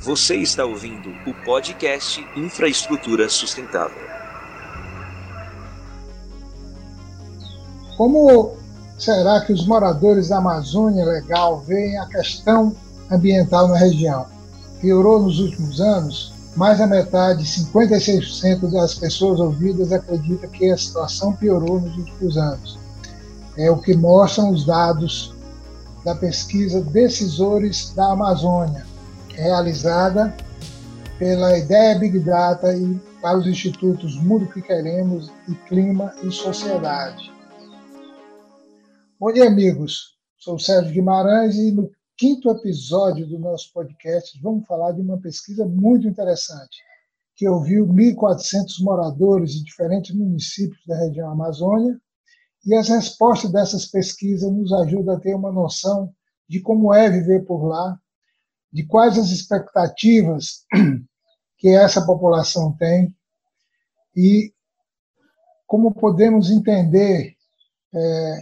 Você está ouvindo o podcast Infraestrutura Sustentável. Como será que os moradores da Amazônia Legal veem a questão ambiental na região? Piorou nos últimos anos? Mais da metade, 56% das pessoas ouvidas acredita que a situação piorou nos últimos anos. É o que mostram os dados da pesquisa Decisores da Amazônia, realizada pela Ideia Big Data e para os institutos Mundo que Queremos e Clima e Sociedade. Bom dia, amigos. Sou Sérgio Guimarães e no quinto episódio do nosso podcast vamos falar de uma pesquisa muito interessante que ouviu 1.400 moradores de diferentes municípios da região Amazônia e as respostas dessas pesquisas nos ajudam a ter uma noção de como é viver por lá de quais as expectativas que essa população tem e como podemos entender é,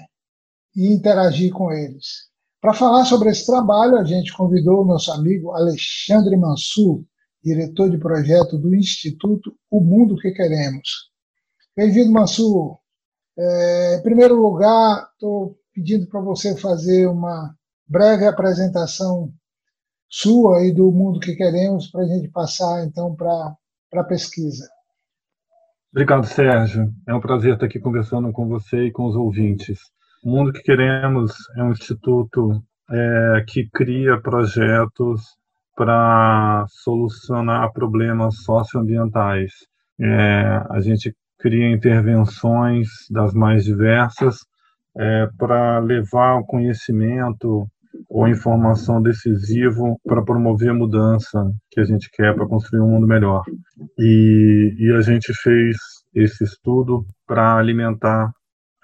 e interagir com eles. Para falar sobre esse trabalho, a gente convidou o nosso amigo Alexandre Mansur, diretor de projeto do Instituto O Mundo que Queremos. Bem-vindo, Mansur. É, em primeiro lugar, estou pedindo para você fazer uma breve apresentação sua e do mundo que queremos para a gente passar então para a pesquisa. Obrigado, Sérgio. É um prazer estar aqui conversando com você e com os ouvintes. O Mundo que Queremos é um instituto é, que cria projetos para solucionar problemas socioambientais. É, a gente cria intervenções das mais diversas é, para levar o conhecimento ou informação decisivo para promover a mudança que a gente quer para construir um mundo melhor. E, e a gente fez esse estudo para alimentar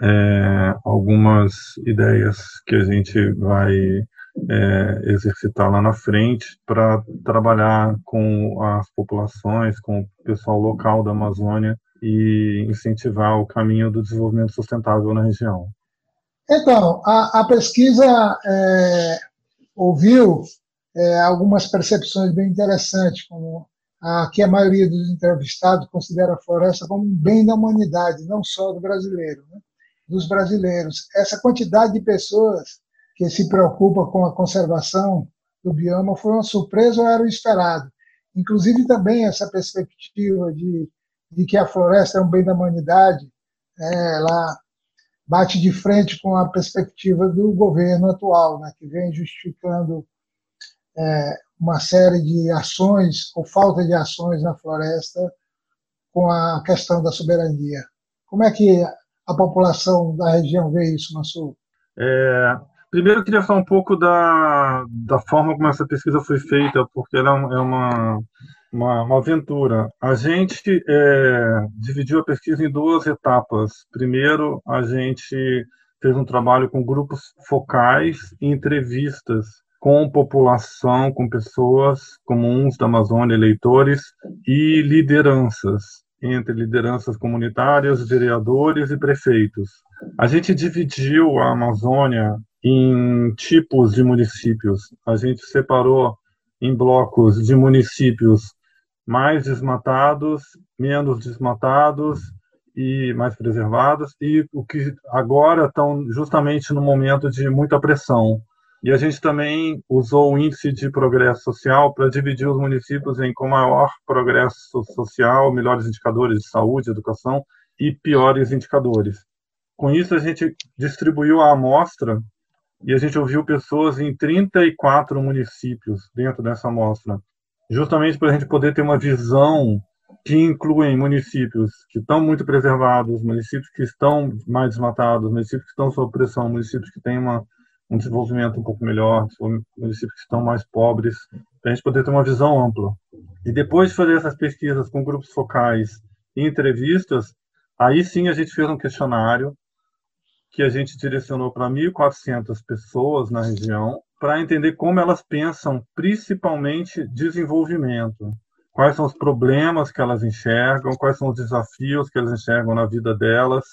é, algumas ideias que a gente vai é, exercitar lá na frente para trabalhar com as populações, com o pessoal local da Amazônia e incentivar o caminho do desenvolvimento sustentável na região. Então, a, a pesquisa é, ouviu é, algumas percepções bem interessantes, como a, que a maioria dos entrevistados considera a floresta como um bem da humanidade, não só do brasileiro, né? dos brasileiros. Essa quantidade de pessoas que se preocupa com a conservação do bioma foi uma surpresa ou era o esperado? Inclusive também essa perspectiva de, de que a floresta é um bem da humanidade, é, ela bate de frente com a perspectiva do governo atual, né, que vem justificando é, uma série de ações ou falta de ações na floresta com a questão da soberania. Como é que a população da região vê isso, Massu? É, primeiro, eu queria falar um pouco da, da forma como essa pesquisa foi feita, porque ela é uma, uma, uma aventura. A gente é, dividiu a pesquisa em duas etapas. Primeiro, a gente fez um trabalho com grupos focais e entrevistas com população, com pessoas comuns da Amazônia, eleitores e lideranças, entre lideranças comunitárias, vereadores e prefeitos. A gente dividiu a Amazônia em tipos de municípios. A gente separou em blocos de municípios mais desmatados, menos desmatados e mais preservados, e o que agora estão justamente no momento de muita pressão. E a gente também usou o índice de progresso social para dividir os municípios em com maior progresso social, melhores indicadores de saúde, educação e piores indicadores. Com isso, a gente distribuiu a amostra e a gente ouviu pessoas em 34 municípios dentro dessa amostra justamente para a gente poder ter uma visão que inclui municípios que estão muito preservados, municípios que estão mais desmatados, municípios que estão sob pressão, municípios que têm uma, um desenvolvimento um pouco melhor, municípios que estão mais pobres, para a gente poder ter uma visão ampla. E depois de fazer essas pesquisas com grupos focais e entrevistas, aí sim a gente fez um questionário que a gente direcionou para 1.400 pessoas na região, para entender como elas pensam, principalmente desenvolvimento. Quais são os problemas que elas enxergam, quais são os desafios que elas enxergam na vida delas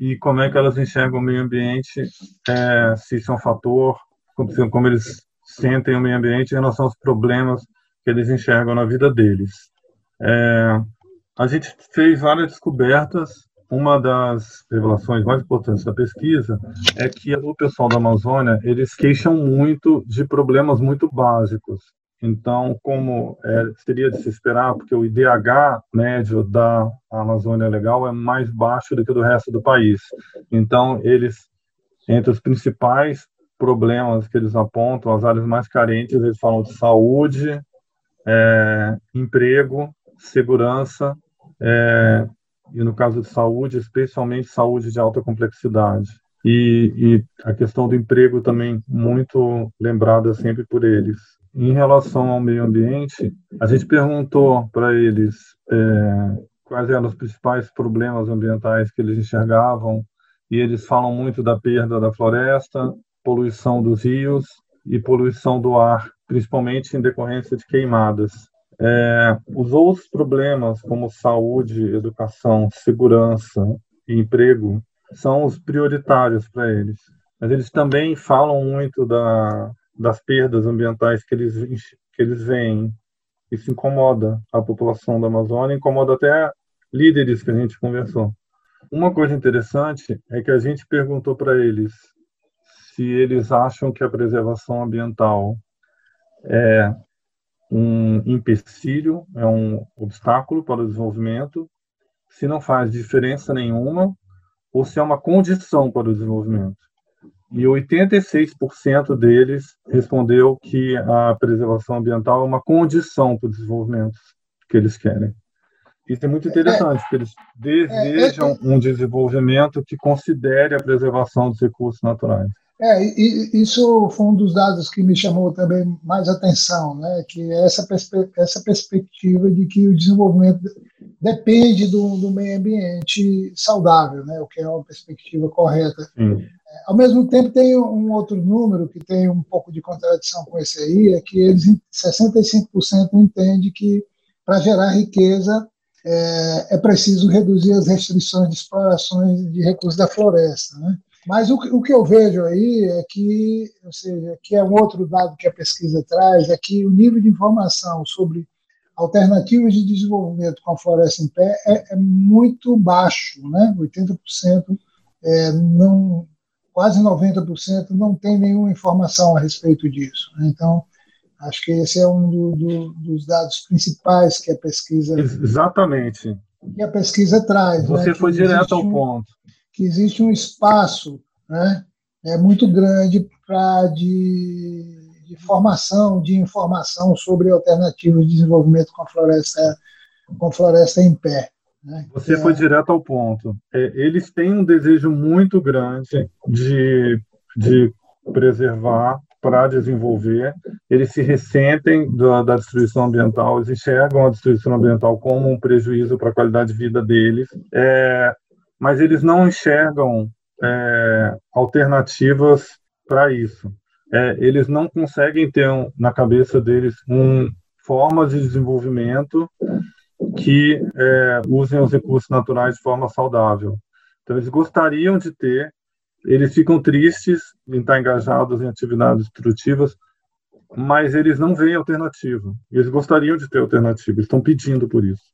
e como é que elas enxergam o meio ambiente, é, se isso é um fator, como, como eles sentem o meio ambiente em relação aos problemas que eles enxergam na vida deles. É, a gente fez várias descobertas. Uma das revelações mais importantes da pesquisa é que o pessoal da Amazônia eles queixam muito de problemas muito básicos. Então, como é, seria de se esperar, porque o IDH médio da Amazônia Legal é mais baixo do que do resto do país. Então, eles, entre os principais problemas que eles apontam, as áreas mais carentes, eles falam de saúde, é, emprego, segurança, é, e no caso de saúde, especialmente saúde de alta complexidade. E, e, a questão do emprego também muito lembrada sempre por eles. Em relação ao meio ambiente, a gente perguntou para eles é, quais eram os principais problemas ambientais que eles enxergavam, e eles falam muito da perda da floresta, poluição dos rios e poluição do ar, principalmente em decorrência de queimadas. É, os outros problemas, como saúde, educação, segurança e emprego, são os prioritários para eles. Mas eles também falam muito da, das perdas ambientais que eles, que eles veem. Isso incomoda a população da Amazônia, incomoda até líderes que a gente conversou. Uma coisa interessante é que a gente perguntou para eles se eles acham que a preservação ambiental é um empecilho, é um obstáculo para o desenvolvimento, se não faz diferença nenhuma, ou se é uma condição para o desenvolvimento. E 86% deles respondeu que a preservação ambiental é uma condição para o desenvolvimento que eles querem. Isso é muito interessante, porque eles desejam um desenvolvimento que considere a preservação dos recursos naturais. É, e, isso foi um dos dados que me chamou também mais atenção, né? que é essa, perspe essa perspectiva de que o desenvolvimento depende do, do, meio ambiente saudável, né? o que é uma perspectiva correta. É, ao mesmo tempo, tem um outro número que tem um pouco de contradição com esse aí, é que eles 65% entendem que para gerar riqueza é, é preciso reduzir as restrições de explorações de recursos da floresta. Né? Mas o, o que eu vejo aí é que, ou seja, que é um outro dado que a pesquisa traz, é que o nível de informação sobre alternativas de desenvolvimento com a floresta em pé é, é muito baixo, né? 80% é, não, quase 90% não tem nenhuma informação a respeito disso. Né? Então, acho que esse é um do, do, dos dados principais que a pesquisa exatamente que a pesquisa traz. Você né? foi direto ao ponto que existe um espaço né, é muito grande para de, de, formação, de informação sobre alternativas de desenvolvimento com a floresta, com floresta em pé. Né? Você é... foi direto ao ponto. É, eles têm um desejo muito grande de, de preservar para desenvolver, eles se ressentem da, da, destruição ambiental, eles enxergam a destruição ambiental como um prejuízo para a qualidade de vida deles. É, mas eles não enxergam é, alternativas para isso. É, eles não conseguem ter um, na cabeça deles um, formas de desenvolvimento que é, usem os recursos naturais de forma saudável. Então, eles gostariam de ter, eles ficam tristes em estar engajados em atividades destrutivas, mas eles não veem alternativa. Eles gostariam de ter alternativa, eles estão pedindo por isso.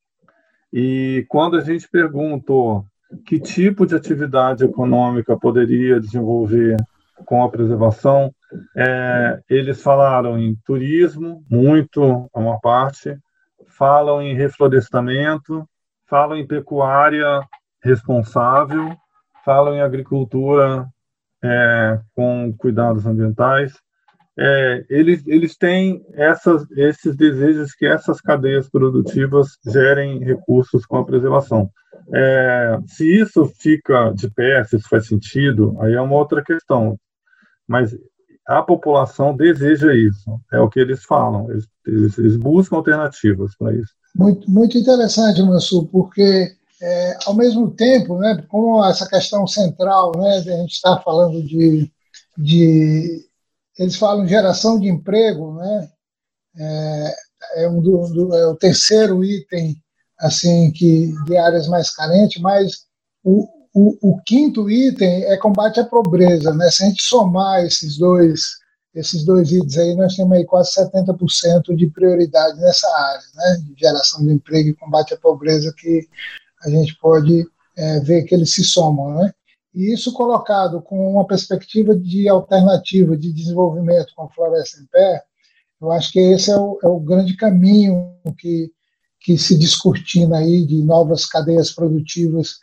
E quando a gente perguntou que tipo de atividade econômica poderia desenvolver com a preservação. É, eles falaram em turismo, muito, a maior parte, falam em reflorestamento, falam em pecuária responsável, falam em agricultura é, com cuidados ambientais. É, eles, eles têm essas, esses desejos que essas cadeias produtivas gerem recursos com a preservação. É, se isso fica de pé, se isso faz sentido, aí é uma outra questão. Mas a população deseja isso, é o que eles falam, eles, eles, eles buscam alternativas para isso. Muito, muito interessante, Mansu, porque é, ao mesmo tempo, né, como essa questão central, né, a gente está falando de, de, eles falam geração de emprego, né, é, é, um do, do, é o terceiro item assim que de áreas mais carentes, mas o, o, o, quinto item é combate à pobreza. Né? Se a gente somar esses dois, esses dois itens aí, nós temos aí quase 70% de prioridade nessa área, né, de geração de emprego e combate à pobreza, que a gente pode é, ver que eles se somam, né? E isso colocado com uma perspectiva de alternativa de desenvolvimento com a floresta em pé, eu acho que esse é o, é o grande caminho que, que se descortina aí de novas cadeias produtivas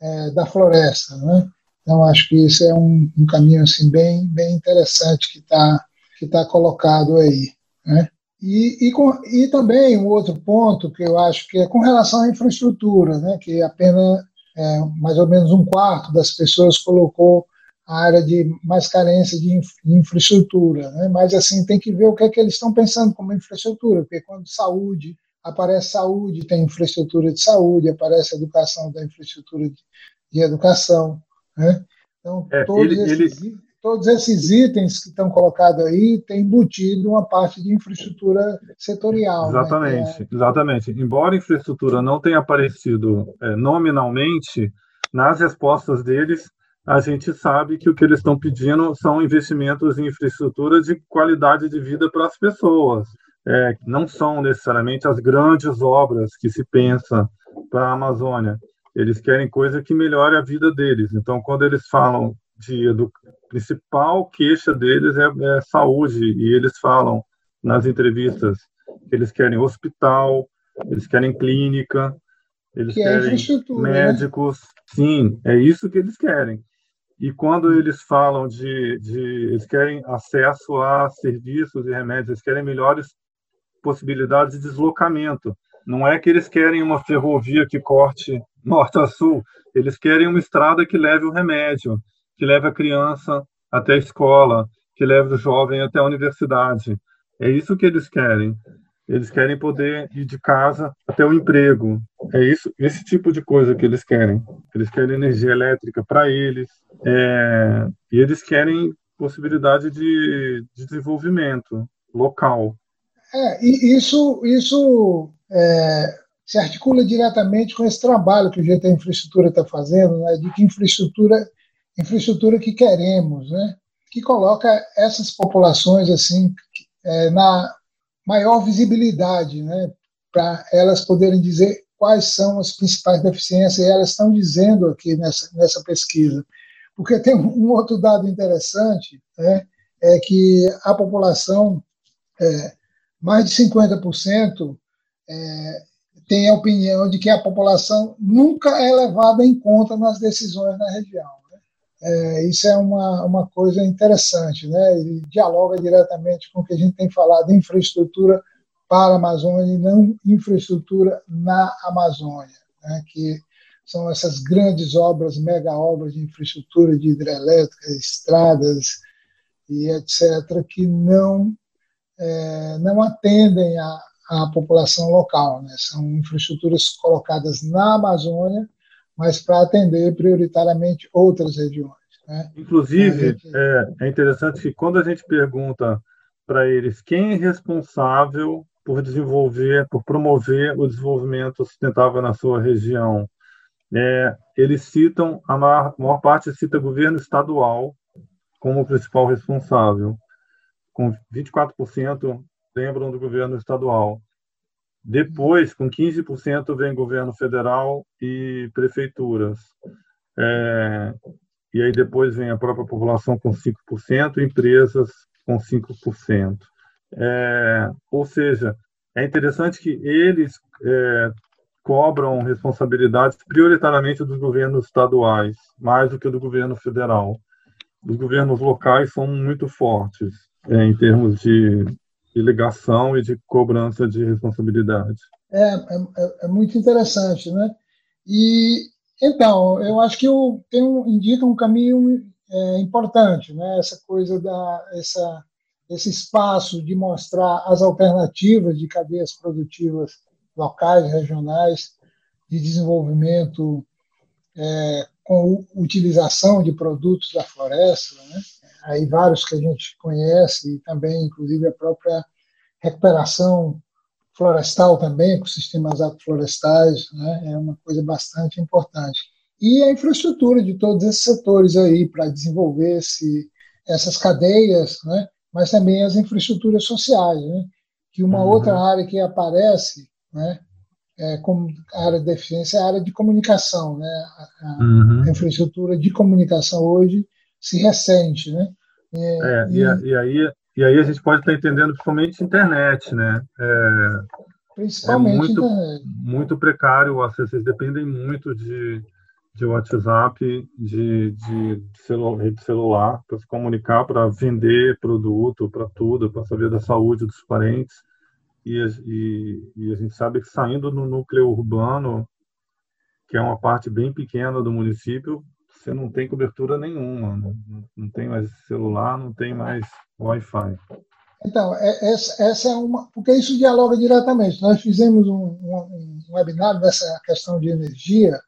é, da floresta, né? Então acho que isso é um, um caminho assim bem bem interessante que está que tá colocado aí, né? E, e, com, e também um outro ponto que eu acho que é com relação à infraestrutura, né? Que apenas é, mais ou menos um quarto das pessoas colocou a área de mais carência de infraestrutura, né? mas assim tem que ver o que é que eles estão pensando como infraestrutura, porque quando saúde aparece saúde tem infraestrutura de saúde, aparece educação tem infraestrutura de, de educação, né? Então é, todos, ele, esses, ele... todos esses itens que estão colocados aí têm embutido uma parte de infraestrutura setorial. Né? Exatamente, né? é... exatamente. Embora a infraestrutura não tenha aparecido é, nominalmente nas respostas deles a gente sabe que o que eles estão pedindo são investimentos em infraestrutura de qualidade de vida para as pessoas. É, não são necessariamente as grandes obras que se pensa para a Amazônia. Eles querem coisa que melhore a vida deles. Então, quando eles falam de a principal queixa deles é, é saúde e eles falam nas entrevistas que eles querem hospital, eles querem clínica, eles que é querem é médicos. Né? Sim, é isso que eles querem. E quando eles falam de, de, eles querem acesso a serviços e remédios, eles querem melhores possibilidades de deslocamento. Não é que eles querem uma ferrovia que corte norte a sul, eles querem uma estrada que leve o remédio, que leve a criança até a escola, que leve o jovem até a universidade. É isso que eles querem. Eles querem poder ir de casa até o emprego. É isso, esse tipo de coisa que eles querem. Eles querem energia elétrica para eles, é, e eles querem possibilidade de, de desenvolvimento local. É, e isso, isso é, se articula diretamente com esse trabalho que o GT Infraestrutura está fazendo, né, de que infraestrutura, infraestrutura que queremos, né, que coloca essas populações assim é, na maior visibilidade, né, para elas poderem dizer quais são as principais deficiências, e elas estão dizendo aqui nessa, nessa pesquisa. Porque tem um outro dado interessante, né, é que a população, é, mais de 50%, é, tem a opinião de que a população nunca é levada em conta nas decisões na região. É, isso é uma, uma coisa interessante, né? e dialoga diretamente com o que a gente tem falado infraestrutura para a Amazônia e não infraestrutura na Amazônia, né? que são essas grandes obras, mega obras de infraestrutura de hidrelétrica, estradas e etc., que não, é, não atendem a população local. Né? São infraestruturas colocadas na Amazônia, mas para atender prioritariamente outras regiões. Né? Inclusive, gente... é, é interessante que quando a gente pergunta para eles quem é responsável por desenvolver, por promover o desenvolvimento sustentável na sua região, é, eles citam, a maior, a maior parte cita governo estadual como principal responsável, com 24% lembram do governo estadual. Depois, com 15%, vem governo federal e prefeituras. É, e aí depois vem a própria população com 5%, empresas com 5%. É, ou seja, é interessante que eles é, cobram responsabilidades prioritariamente dos governos estaduais, mais do que do governo federal. Os governos locais são muito fortes é, em termos de, de ligação e de cobrança de responsabilidade. É, é, é, muito interessante, né? E então, eu acho que o, tem um, indica um caminho é, importante, né? Essa coisa da essa esse espaço de mostrar as alternativas de cadeias produtivas locais, regionais, de desenvolvimento é, com utilização de produtos da floresta, né? Aí vários que a gente conhece, e também, inclusive, a própria recuperação florestal também, com sistemas agroflorestais, né? é uma coisa bastante importante. E a infraestrutura de todos esses setores aí para desenvolver esse, essas cadeias, né? mas também as infraestruturas sociais, né? que uma uhum. outra área que aparece, né, é, como área de deficiência é a área de comunicação, né? A, uhum. a infraestrutura de comunicação hoje se ressente, né? É, é e, e, e, aí e aí a gente pode estar entendendo principalmente internet, né? É, principalmente é muito, internet. muito precário o acesso, eles dependem muito de, de WhatsApp, de, de, celular, rede celular para se comunicar, para vender produto, para tudo, para saber da saúde dos parentes. E, e, e, a gente sabe que saindo no núcleo urbano, que é uma parte bem pequena do município, você não tem cobertura nenhuma, não, não tem mais celular, não tem mais Wi-Fi. Então, é, essa, é uma. Porque isso dialoga diretamente. Nós fizemos um, um, um webinar nessa questão de energia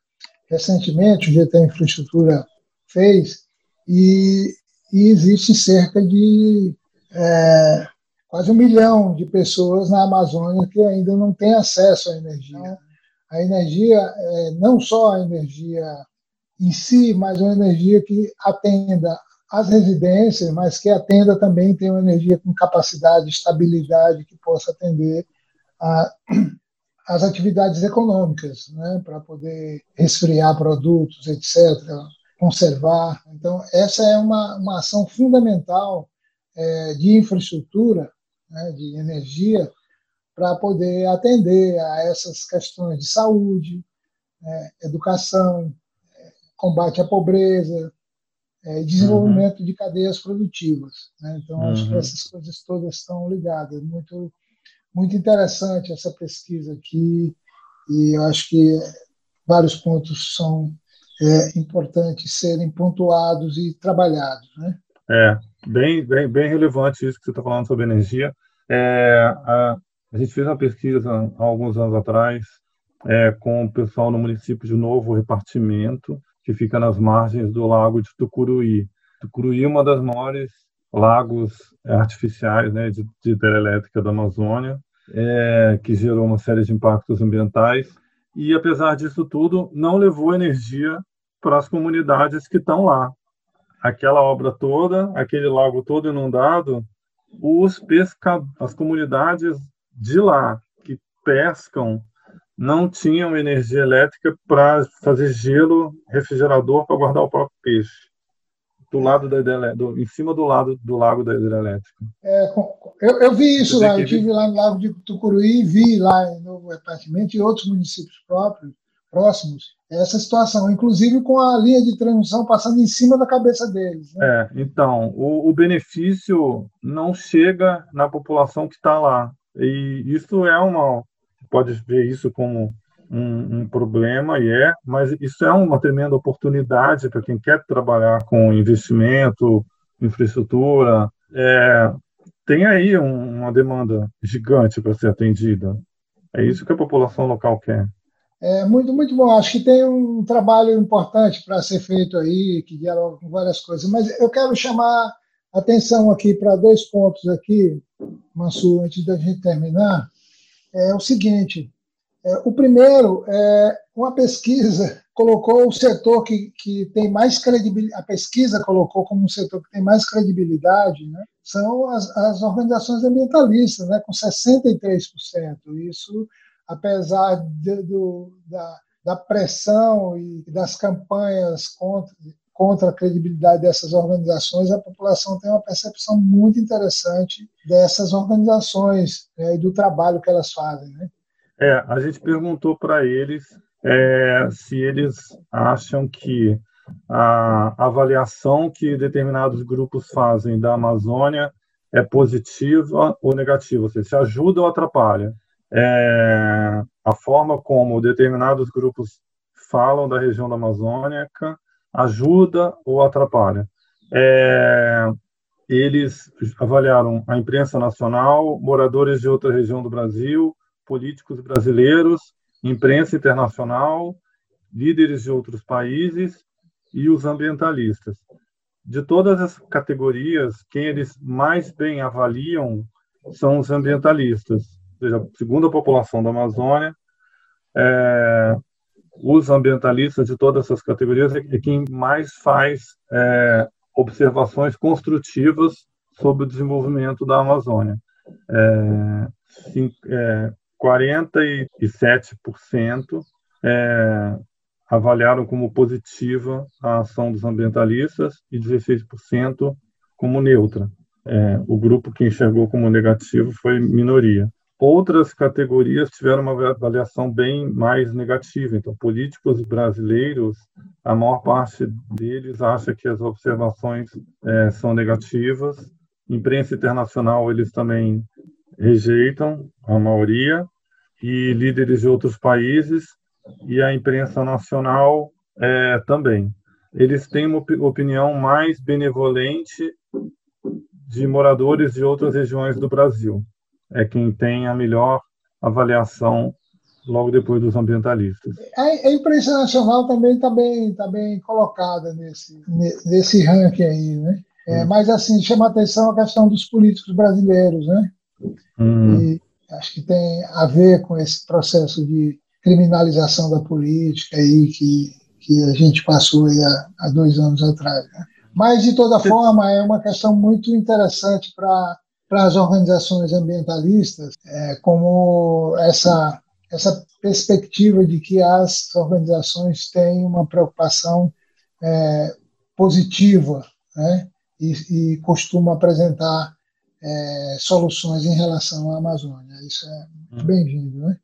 recentemente, o GT Infraestrutura fez, e, e existe cerca de é, quase um milhão de pessoas na Amazônia que ainda não têm acesso à energia. A energia, é, não só a energia em si, mas uma energia que atenda às residências, mas que atenda também, tem uma energia com capacidade, estabilidade, que possa atender a, as atividades econômicas, né, para poder resfriar produtos, etc., conservar. Então, essa é uma, uma ação fundamental é, de infraestrutura, né, de energia, para poder atender a essas questões de saúde, é, educação, combate à pobreza, é, desenvolvimento uhum. de cadeias produtivas. Né? Então, uhum. acho que uhum. essas coisas todas estão ligadas. Muito muito interessante essa pesquisa aqui e eu acho que vários pontos são é, importantes serem pontuados e trabalhados, né? É, bem, bem, bem relevante isso que você está falando sobre energia. É, a, a, gente fez uma pesquisa há alguns anos atrás é, com o pessoal no município de Novo Repartimento, que fica nas margens do lago de Tucuruí. Tucuruí é uma das maiores lagos artificiais né, de, de hidrelétrica da Amazônia é, que gerou uma série de impactos ambientais. E, apesar disso tudo, não levou energia para as comunidades que estão lá. Aquela obra toda, aquele lago todo inundado, os pesca... as comunidades de lá que pescam não tinham energia elétrica para fazer gelo refrigerador para guardar o próprio peixe do lado da do, em cima do lado do lago da hidrelétrica. É, eu, eu, vi isso lá, eu estive lá no Lago de Tucuruí, vi lá em Novo Repartimento e outros municípios próprios, próximos, essa situação, inclusive com a linha de transmissão passando em cima da cabeça deles. Né? É, então, o, o benefício não chega na população que está lá. E isso é uma. Pode ver isso como um, um, problema e é, mas isso é uma tremenda oportunidade para quem quer trabalhar com investimento, infraestrutura. É, tem aí um, uma demanda gigante para ser atendida. É isso que a população local quer. É muito, muito bom. Acho que tem um trabalho importante para ser feito aí, que dialoga com várias coisas. Mas eu quero chamar atenção aqui para dois pontos aqui, Mansur, antes da gente terminar. É o seguinte: é, o primeiro é uma pesquisa colocou o setor que, que tem mais credibilidade, a pesquisa colocou como um setor que tem mais credibilidade, né, são as, as organizações ambientalistas, né, com 63%. Isso, apesar de, do, da, da pressão e das campanhas contra, contra a credibilidade dessas organizações, a população tem uma percepção muito interessante dessas organizações né, e do trabalho que elas fazem. Né? É, a gente perguntou para eles é, se eles acham que a avaliação que determinados grupos fazem da Amazônia é positiva ou negativa, ou seja, se ajuda ou atrapalha. É, a forma como determinados grupos falam da região da Amazônica ajuda ou atrapalha. É, eles avaliaram a imprensa nacional, moradores de outra região do Brasil, políticos brasileiros, imprensa internacional, líderes de outros países e os ambientalistas. De todas as categorias, quem eles mais bem avaliam são os ambientalistas, ou seja, segundo a população da Amazônia, é, os ambientalistas de todas essas categorias é quem mais faz é, observações construtivas sobre o desenvolvimento da Amazônia. É, é, 47% é, avaliaram como positiva a ação dos ambientalistas e 16% como neutra. É, o grupo que enxergou como negativo foi minoria. Outras categorias tiveram uma avaliação bem mais negativa. Então, políticos brasileiros, a maior parte deles acha que as observações é, são negativas. Imprensa internacional, eles também rejeitam, a maioria. E líderes de outros países e a imprensa nacional é, também. Eles têm uma opinião mais benevolente de moradores de outras regiões do Brasil é quem tem a melhor avaliação logo depois dos ambientalistas. A, imprensa nacional também está bem, tá bem colocada nesse, nesse ranking aí, né? É, hum. Mas, assim, chama atenção a questão dos políticos brasileiros, né? Hum. E acho que tem a ver com esse processo de criminalização da política aí que, que a gente passou aí há, há dois anos atrás. Né? Mas, de toda forma, é uma questão muito interessante para para as organizações ambientalistas é, como essa, essa perspectiva de que as organizações têm uma preocupação é, positiva né, e, e costumam apresentar é, soluções em relação à Amazônia. Isso é muito hum. bem-vindo. Né?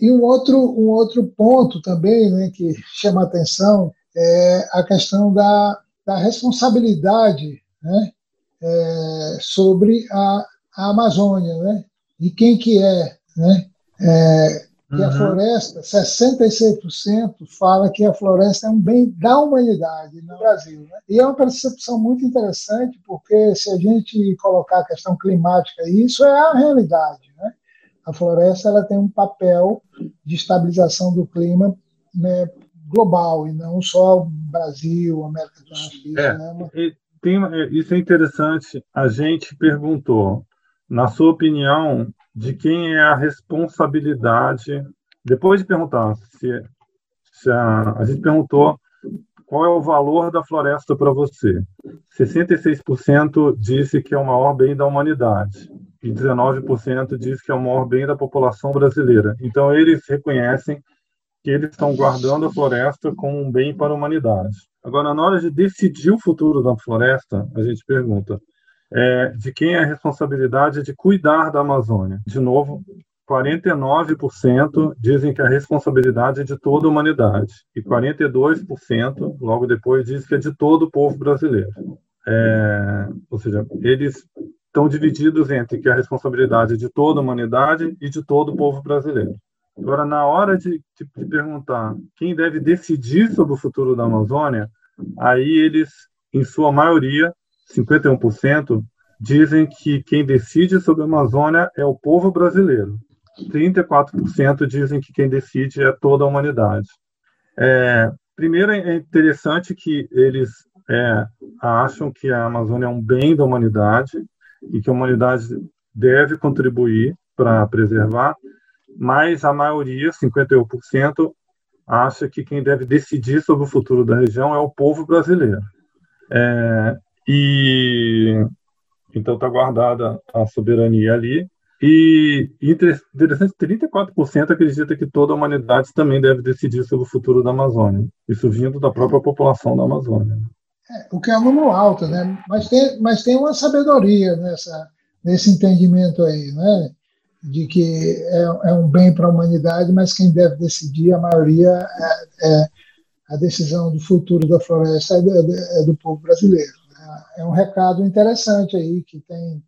E um outro, um outro ponto também né, que chama atenção é a questão da, da responsabilidade né, é, sobre a, a, Amazônia, né? E quem que é, né? É, que uhum. a floresta, 66% fala que a floresta é um bem da humanidade no Brasil. Né? E é uma percepção muito interessante, porque se a gente colocar a questão climática, isso é a realidade. Né? A floresta ela tem um papel de estabilização do clima né, global, e não só Brasil, América do Norte. É, né? Tem, é, isso é interessante. A gente perguntou, na sua opinião, de quem é a responsabilidade? Depois de perguntar se, se a, a gente perguntou qual é o valor da floresta para você. 66% disse que é o maior bem da humanidade e 19% diz que é o maior bem da população brasileira. Então eles reconhecem que eles estão guardando a floresta como um bem para a humanidade. Agora, na hora de decidir o futuro da floresta, a gente pergunta é, de quem é a responsabilidade de cuidar da Amazônia. De novo, 49% dizem que a responsabilidade é de toda a humanidade e 42% logo depois diz que é de todo o povo brasileiro. É, ou seja, eles estão divididos entre que a responsabilidade é de toda a humanidade e de todo o povo brasileiro. Agora, na hora de, de, de, perguntar quem deve decidir sobre o futuro da Amazônia, aí eles, em sua maioria, 51%, dizem que quem decide sobre a Amazônia é o povo brasileiro. 34% dizem que quem decide é toda a humanidade. É, primeiro, é interessante que eles é, acham que a Amazônia é um bem da humanidade e que a humanidade deve contribuir para preservar, mas a maioria, 51%, acha que quem deve decidir sobre o futuro da região é o povo brasileiro. É, e então está guardada a soberania ali. E interessante, 34% acredita que toda a humanidade também deve decidir sobre o futuro da Amazônia. Isso vindo da própria população da Amazônia. É, o que é um número alto, né? Mas tem, mas tem uma sabedoria nessa, nesse entendimento aí, né? De que é, é um bem para a humanidade, mas quem deve decidir, a maioria, é, é a decisão do futuro da floresta é do, é do povo brasileiro. Né? É um recado interessante aí, que tem,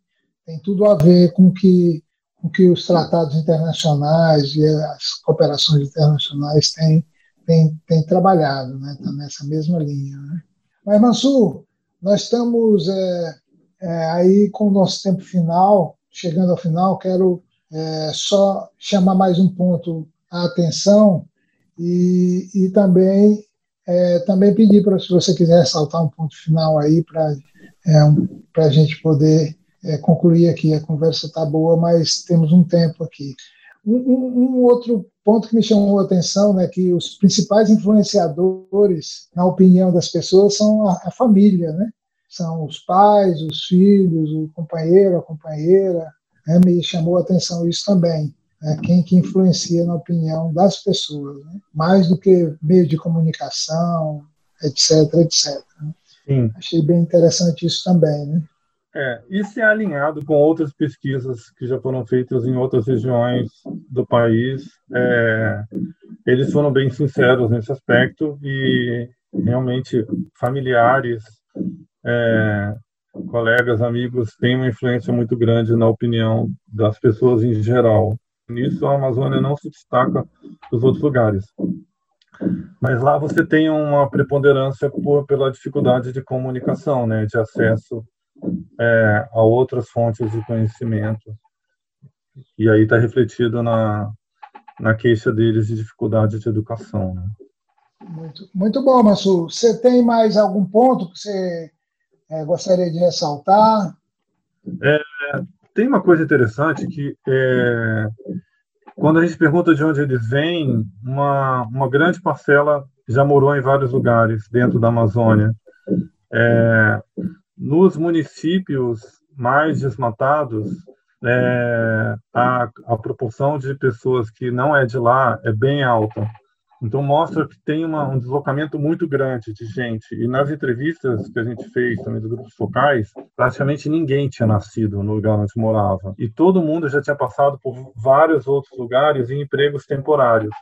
tem tudo a ver com que, com que os tratados internacionais e as cooperações internacionais têm, têm, têm trabalhado, né? Tá nessa mesma linha. Né? Mas, Mansur, nós estamos é, é, aí com o nosso tempo final, chegando ao final, quero é, só chamar mais um ponto a atenção e, e também é, também pedir para se você quiser ressaltar um ponto final aí para é, um, a gente poder é, concluir aqui. A conversa está boa, mas temos um tempo aqui. Um, um, um, outro ponto que me chamou a atenção né, que os principais influenciadores, na opinião das pessoas, são a, a família, né? são os pais, os filhos, o companheiro, a companheira. Né? Me chamou a atenção isso também. Né? Quem que influencia na opinião das pessoas, né? mais do que meio de comunicação, etc, etc. Né? Achei bem interessante isso também, né? É, isso é alinhado com outras pesquisas que já foram feitas em outras regiões do país. É, eles foram bem sinceros nesse aspecto e realmente familiares, é, colegas, amigos têm uma influência muito grande na opinião das pessoas em geral. Nisso a Amazônia não se destaca dos outros lugares. Mas lá você tem uma preponderância por, pela dificuldade de comunicação, né, de acesso é, a outras fontes de conhecimento. E aí está refletido na, na queixa deles de dificuldade de educação. Né? Muito, muito bom, Massu. Você tem mais algum ponto que você é, gostaria de ressaltar? É, tem uma coisa interessante que é, quando a gente pergunta de onde eles vêm, uma, uma grande parcela já morou em vários lugares dentro da Amazônia. É, nos municípios mais desmatados, é, a, a proporção de pessoas que não é de lá é bem alta. Então mostra que tem uma, um deslocamento muito grande de gente. E nas entrevistas que a gente fez também dos grupos focais, praticamente ninguém tinha nascido no lugar onde morava. E todo mundo já tinha passado por vários outros lugares em empregos temporários.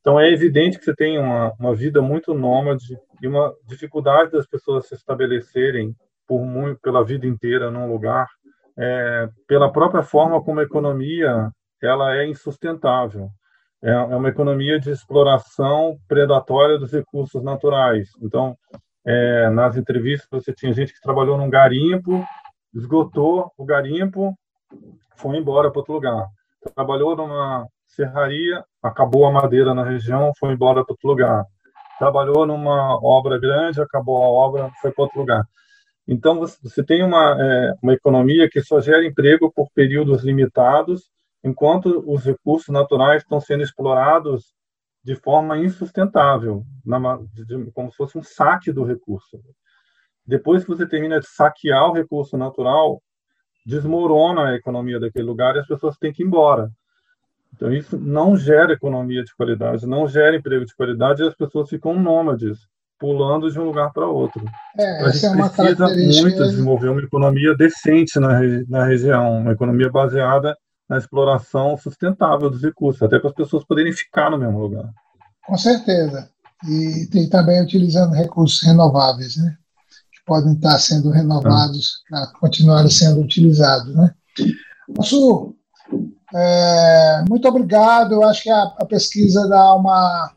Então é evidente que você tem uma, uma vida muito nômade e uma dificuldade das pessoas se estabelecerem por muito, pela vida inteira num lugar, é, pela própria forma como a economia ela é insustentável. É, é uma economia de exploração predatória dos recursos naturais. Então, é, nas entrevistas você tinha gente que trabalhou num garimpo, esgotou o garimpo, foi embora para outro lugar. Trabalhou numa serraria, acabou a madeira na região, foi embora para outro lugar. Trabalhou numa obra grande, acabou a obra, foi para outro lugar. Então, você tem uma, é, uma economia que só gera emprego por períodos limitados, enquanto os recursos naturais estão sendo explorados de forma insustentável, na, de, como se fosse um saque do recurso. Depois que você termina de saquear o recurso natural, desmorona a economia daquele lugar e as pessoas têm que ir embora. Então, isso não gera economia de qualidade, não gera emprego de qualidade e as pessoas ficam nômades pulando de um lugar para outro. É, a gente é precisa muito desenvolver uma economia decente na, na região, uma economia baseada na exploração sustentável dos recursos, até para as pessoas poderem ficar no mesmo lugar. Com certeza. E, e também utilizando recursos renováveis, né? que podem estar sendo renovados é. para continuarem sendo utilizados. Né? Nosso, é, muito obrigado. Eu acho que a, a pesquisa dá uma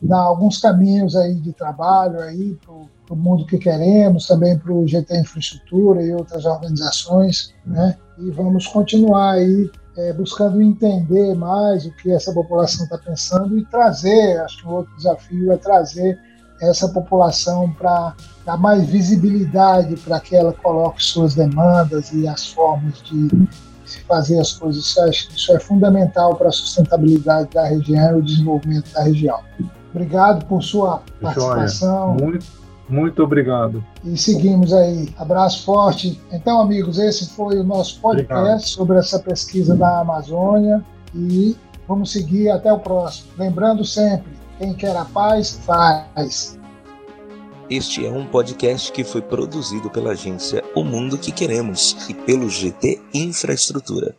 dar alguns caminhos aí de trabalho aí para o mundo que queremos, também para o GT Infraestrutura e outras organizações, né? E vamos continuar aí é, buscando entender mais o que essa população está pensando e trazer, acho que um outro desafio é trazer essa população para dar mais visibilidade para que ela coloque suas demandas e as formas de se fazer as coisas. Isso é, isso é fundamental para a sustentabilidade da região e o desenvolvimento da região. Obrigado por sua participação. Muito, muito obrigado. E seguimos aí. Abraço forte. Então, amigos, esse foi o nosso podcast obrigado. sobre essa pesquisa da Amazônia e vamos seguir até o próximo. Lembrando sempre, quem quer a paz, faz. Este é um podcast que foi produzido pela agência O Mundo que Queremos e pelo GT Infraestrutura.